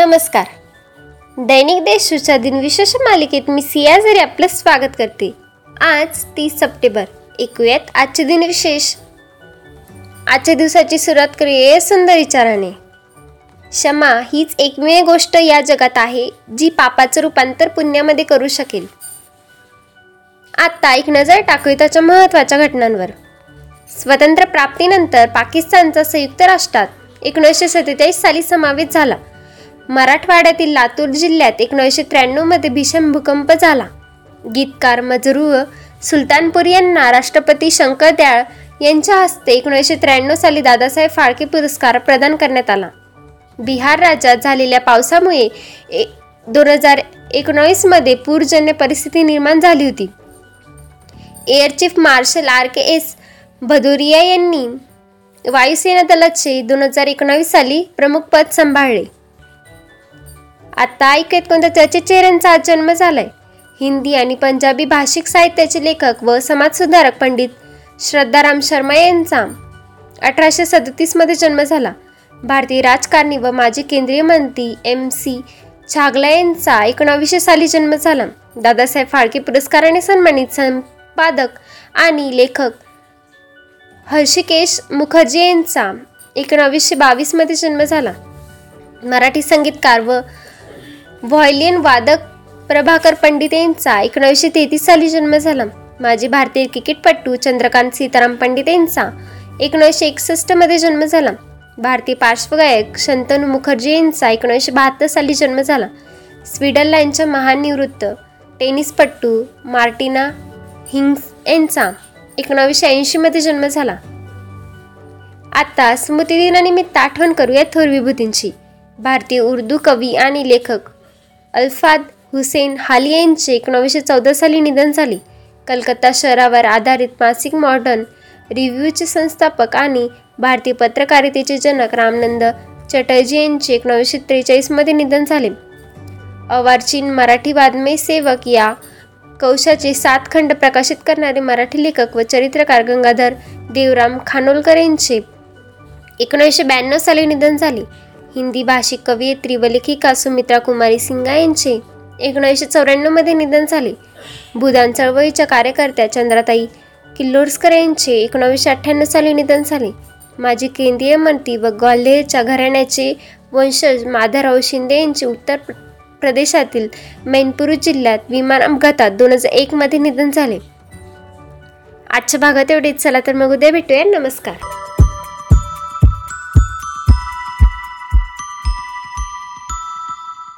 नमस्कार. दैनिक देश दिन विशेष मालिकेत मी सिया जरी आपलं स्वागत करते. आज तीस सप्टेंबर. ऐकूयात आजचे दिनविशेष आजच्या दिवसाची सुरुवात करूया सुंदर विचाराने. क्षमा हीच एकमेव गोष्ट या जगात आहे जी पापाचं रूपांतर पुण्यामध्ये करू शकेल. आत्ता एक नजर टाकूया त्याच्या महत्त्वाच्या घटनांवर. स्वतंत्र प्राप्तीनंतर पाकिस्तानचा संयुक्त राष्ट्रात एकोणीसशे सत्तेचाळीस साली समावेश झाला. मराठवाड्यातील लातूर जिल्ह्यात एकोणीसशे त्र्याण्णवमध्ये भीषण भूकंप झाला. गीतकार मजरूह सुलतानपूर यांना राष्ट्रपती शंकर दयाळ यांच्या हस्ते एकोणीसशे त्र्याण्णव साली दादासाहेब फाळके पुरस्कार प्रदान करण्यात आला. बिहार राज्यात झालेल्या पावसामुळे ए दोन हजार एकोणावीसमध्ये पूरजन्य परिस्थिती निर्माण झाली होती. Air chief marshal R K S Bhadauria यांनी वायुसेना दलाचे दोन हजार एकोणावीस साली प्रमुख पद सांभाळले. आता ऐकत कोणत्या चर्चित चेहऱ्यांचा आज जन्म झालाय. हिंदी आणि पंजाबी भाषिक साहित्याचे लेखक व समाजसुधारक पंडित श्रद्धाराम शर्मा यांचा अठराशे सदतीसमध्ये जन्म झाला. भारतीय राजकारणी व माजी केंद्रीय मंत्री एम सी छागला यांचा एकोणावीसशे साली जन्म झाला. दादासाहेब फाळके पुरस्काराने सन्मानित संपादक आणि लेखक हर्षिकेश मुखर्जी यांचा एकोणावीसशे बावीसमध्ये जन्म झाला. मराठी संगीतकार व व्हायलियन वादक प्रभाकर पंडित यांचा एकोणीसशे तेहतीस साली जन्म झाला. माजी भारतीय क्रिकेटपटू चंद्रकांत सीताराम पंडित यांचा एकोणीसशे एकसष्टमध्ये जन्म झाला. भारतीय पार्श्वगायक शंतनू मुखर्जी यांचा एकोणीसशे बहात्तर साली जन्म झाला. स्वीडनलँडच्या महान निवृत्त टेनिसपटू मार्टिना हिंग्स यांचा एकोणावीसशे ऐंशीमध्ये जन्म झाला. आता स्मृतिदिनानिमित्त आठवण करूया थोर विभूतींची. भारतीय उर्दू कवी आणि लेखक अल्फाद हुसेन हाली यांचे एकोणावीसशे चौदा साली निधन झाले. कलकत्ता शहरावर आधारित मासिक मॉडर्न रिव्ह्यूचे संस्थापक आणि भारतीय पत्रकारितेचे जनक रामनंद चटर्जी यांचे एकोणावीसशे त्रेचाळीसमध्ये निधन झाले. अवार्चिन मराठी वादमय सेवक या कौशाचे सात खंड प्रकाशित करणारे मराठी लेखक व चरित्रकार गंगाधर देवराम खानोलकर यांचे एकोणीसशे ब्याण्णव साली निधन झाले. हिंदी भाषिक कवयित्री व लेखिका सुमित्रा कुमारी सिंगा यांचे. एकोणीसशे चौऱ्याण्णवमध्ये निधन झाले. भूदान चळवळीच्या कार्यकर्त्या चंद्राताई किल्लोडस्कर यांचे एकोणावीसशे अठ्ठ्याण्णव साली निधन झाले. माजी केंद्रीय मंत्री व ग्वाल्हेरच्या घराण्याचे वंशज माधवराव शिंदे यांचे उत्तर प्रदेशातील मैनपुर जिल्ह्यात विमान अपघातात दोन हजार एकमध्ये निधन झाले. आजच्या भागात एवढेच. चला तर मग उद्या भेटूया. नमस्कार.